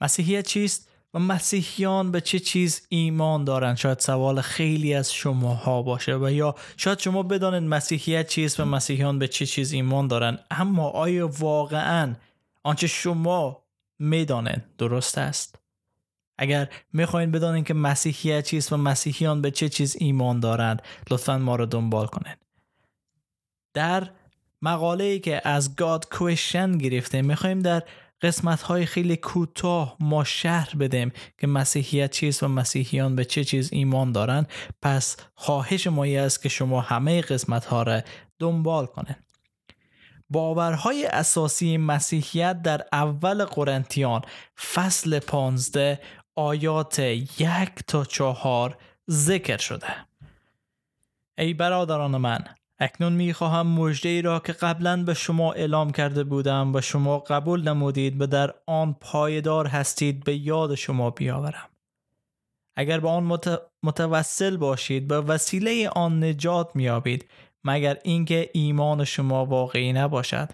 مسیحیت چیست و مسیحیان به چه چیز ایمان دارند شاید سوال خیلی از شماها باشه و یا شاید شما بدانید مسیحیت چیست و مسیحیان به چه چیز ایمان دارند اما آیا واقعا آنچه شما می‌دانید درست است؟ اگر می‌خواین بدانید که مسیحیت چیست و مسیحیان به چه چیز ایمان دارند لطفا ما رو دنبال کنید. در مقاله ای که از گاد کوشن گرفته می‌خوایم در قسمت های خیلی کوتاه ما شهر بدیم که مسیحیت چیست و مسیحیان به چه چیز ایمان دارند پس خواهش ما است که شما همه قسمت ها را دنبال کنید باورهای اساسی مسیحیت در اول قرنتیان فصل پانزده آیات یک تا چهار ذکر شده. ای برادران من اکنون می خواهم مجده ای را که قبلا به شما اعلام کرده بودم و شما قبول نمودید و در آن پایدار هستید به یاد شما بیاورم. اگر به آن متوسل باشید به وسیله آن نجات میابید مگر اینکه ایمان شما واقعی نباشد.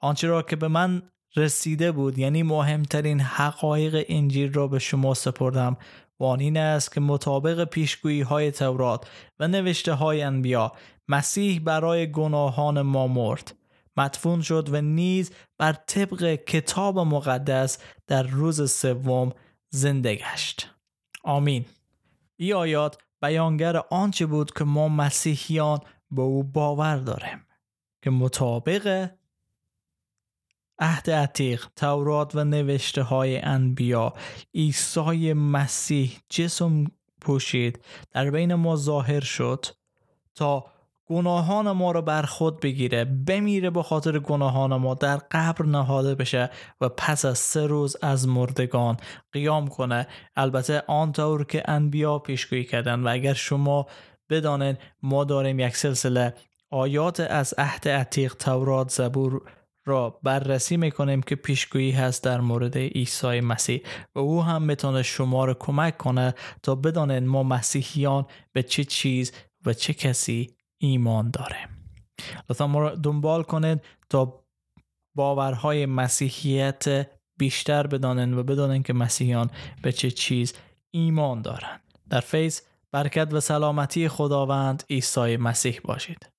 آنچه را که به من رسیده بود یعنی مهمترین حقایق انجیل را به شما سپردم و آن این است که مطابق پیشگویی های تورات و نوشته های انبیا مسیح برای گناهان ما مرد. مدفون شد و نیز بر طبق کتاب مقدس در روز سوم زنده گشت. آمین. این آیات بیانگر آنچه بود که ما مسیحیان به او باور داریم؟ که مطابق عهد عتیق تورات و نوشته های انبیا عیسی مسیح جسم پوشید در بین ما ظاهر شد تا گناهان ما رو بر خود بگیره بمیره به خاطر گناهان ما در قبر نهاده بشه و پس از سه روز از مردگان قیام کنه. البته آنطور که انبیا پیشگویی کردن و اگر شما بدانید ما داریم یک سلسله آیات از عهد عتیق تورات زبور را بررسی می‌کنیم که پیشگویی هست در مورد عیسی مسیح و او هم می‌تونه شما رو کمک کنه تا بدانید ما مسیحیان به چه چیز و چه کسی ایمان داره. لطفا ما رو دنبال کنید تا باورهای مسیحیت بیشتر بدانند و بدانند که مسیحیان به چه چیز ایمان دارند در فیض برکت و سلامتی خداوند عیسی مسیح باشید.